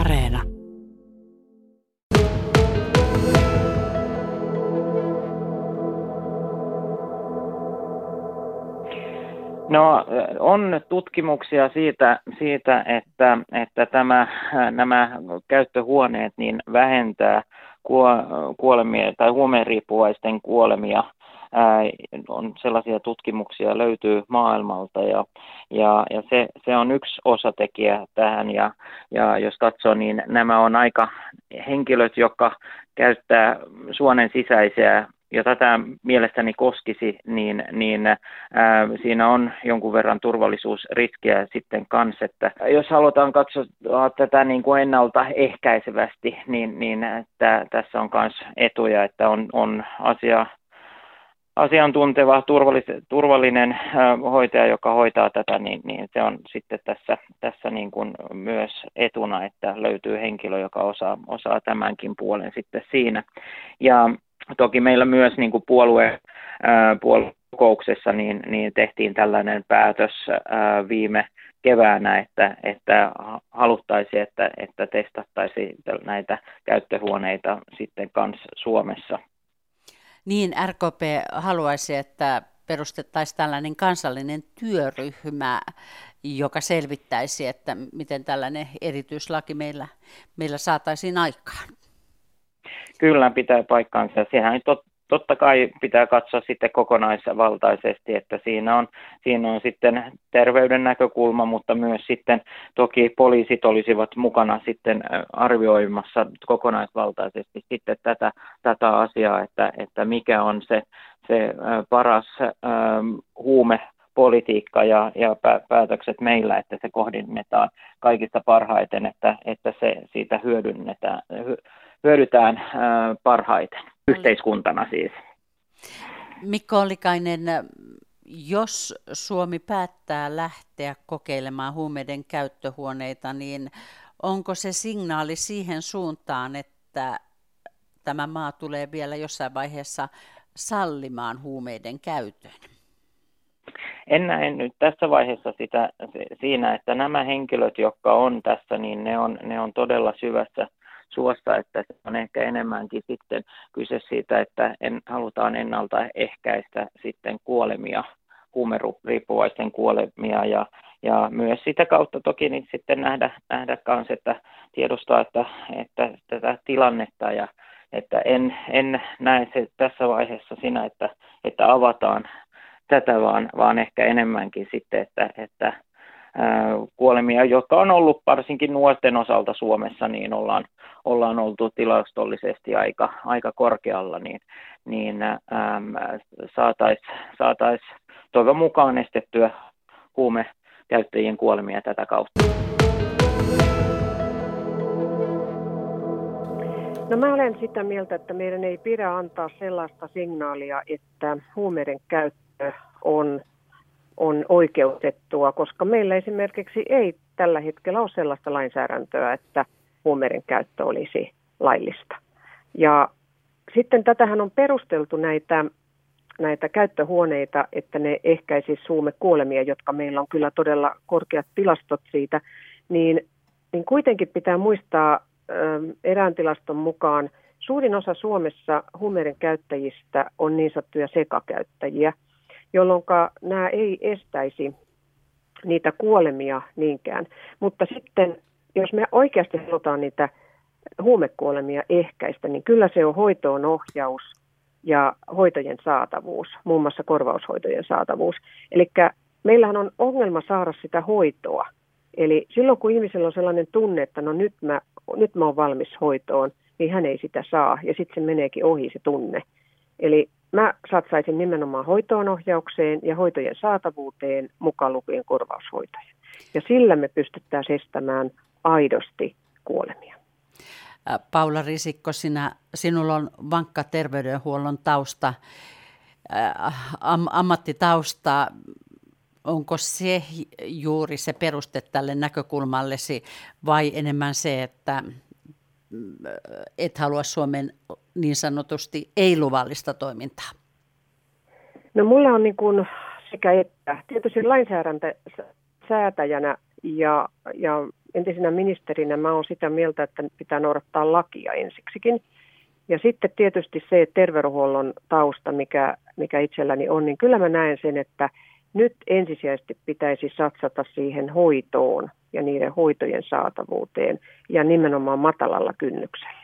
Areena. No on tutkimuksia siitä, siitä että, että tämä, nämä käyttöhuoneet niin vähentää kuolemia tai huumeriippuvaisten kuolemia on sellaisia tutkimuksia löytyy maailmalta ja, ja, ja se, se, on yksi osatekijä tähän. Ja, ja jos katsoo, niin nämä on aika henkilöt, jotka käyttää suonen sisäisiä jota tämä mielestäni koskisi, niin, niin ää, siinä on jonkun verran turvallisuusriskiä sitten kanssa, että jos halutaan katsoa tätä niin kuin ennaltaehkäisevästi, niin, niin että tässä on myös etuja, että on, on asia asiantunteva, turvallinen hoitaja, joka hoitaa tätä, niin, niin se on sitten tässä, tässä niin kuin myös etuna, että löytyy henkilö, joka osaa, osaa tämänkin puolen sitten siinä. Ja toki meillä myös niin kuin puolue, puoluekokouksessa niin, niin tehtiin tällainen päätös viime keväänä, että, että haluttaisiin, että, että testattaisiin näitä käyttöhuoneita sitten kanssa Suomessa – niin RKP haluaisi, että perustettaisiin tällainen kansallinen työryhmä, joka selvittäisi, että miten tällainen erityislaki meillä, meillä saataisiin aikaan. Kyllä pitää paikkaansa. Sehän tot, totta kai pitää katsoa sitten kokonaisvaltaisesti, että siinä on, siinä on sitten terveyden näkökulma, mutta myös sitten toki poliisit olisivat mukana sitten arvioimassa kokonaisvaltaisesti sitten tätä, tätä asiaa, että, että mikä on se, se paras ähm, huume politiikka ja, ja päätökset meillä, että se kohdennetaan kaikista parhaiten, että, että se siitä hyödynnetään, hyödytään parhaiten yhteiskuntana siis. Mikko Olikainen, jos Suomi päättää lähteä kokeilemaan huumeiden käyttöhuoneita, niin onko se signaali siihen suuntaan, että tämä maa tulee vielä jossain vaiheessa sallimaan huumeiden käytön? En näe nyt tässä vaiheessa sitä siinä, että nämä henkilöt, jotka on tässä, niin ne on, ne on todella syvässä suosta, että se on ehkä enemmänkin sitten kyse siitä, että en, halutaan ennaltaehkäistä sitten kuolemia, huumeriippuvaisten kuolemia ja, ja myös sitä kautta toki niin sitten nähdä, nähdä kans, että tiedostaa, että, että tätä tilannetta ja että en, en näe se tässä vaiheessa siinä, että, että avataan tätä, vaan, vaan ehkä enemmänkin sitten, että, että kuolemia, jotka on ollut varsinkin nuorten osalta Suomessa, niin ollaan, ollaan oltu tilastollisesti aika, aika korkealla, niin, niin saataisiin saatais toivon mukaan estettyä huumekäyttäjien kuolemia tätä kautta. No mä olen sitä mieltä, että meidän ei pidä antaa sellaista signaalia, että huumeiden käyttö on on oikeutettua, koska meillä esimerkiksi ei tällä hetkellä ole sellaista lainsäädäntöä, että huumeiden käyttö olisi laillista. Ja sitten tätähän on perusteltu näitä, näitä käyttöhuoneita, että ne ehkäisi kuolemia, jotka meillä on kyllä todella korkeat tilastot siitä, niin, niin kuitenkin pitää muistaa erään tilaston mukaan, suurin osa Suomessa huumeiden käyttäjistä on niin sanottuja sekakäyttäjiä – jolloin nämä ei estäisi niitä kuolemia niinkään. Mutta sitten, jos me oikeasti halutaan niitä huumekuolemia ehkäistä, niin kyllä se on hoitoon ohjaus ja hoitojen saatavuus, muun muassa korvaushoitojen saatavuus. Eli meillähän on ongelma saada sitä hoitoa. Eli silloin kun ihmisellä on sellainen tunne, että no nyt mä, nyt mä oon valmis hoitoon, niin hän ei sitä saa ja sitten se meneekin ohi se tunne. Eli Mä satsaisin nimenomaan hoitoonohjaukseen ja hoitojen saatavuuteen mukaan lukien korvaushoitoja. Ja sillä me pystyttäisiin estämään aidosti kuolemia. Paula Risikko, sinä, sinulla on vankka terveydenhuollon tausta, am, ammattitausta. Onko se juuri se peruste tälle näkökulmallesi vai enemmän se, että et halua Suomen niin sanotusti ei-luvallista toimintaa? No mulla on niin kuin sekä että. Tietysti lainsäädäntö säätäjänä ja, ja entisenä ministerinä mä oon sitä mieltä, että pitää noudattaa lakia ensiksikin. Ja sitten tietysti se terveydenhuollon tausta, mikä, mikä itselläni on, niin kyllä mä näen sen, että nyt ensisijaisesti pitäisi satsata siihen hoitoon ja niiden hoitojen saatavuuteen ja nimenomaan matalalla kynnyksellä.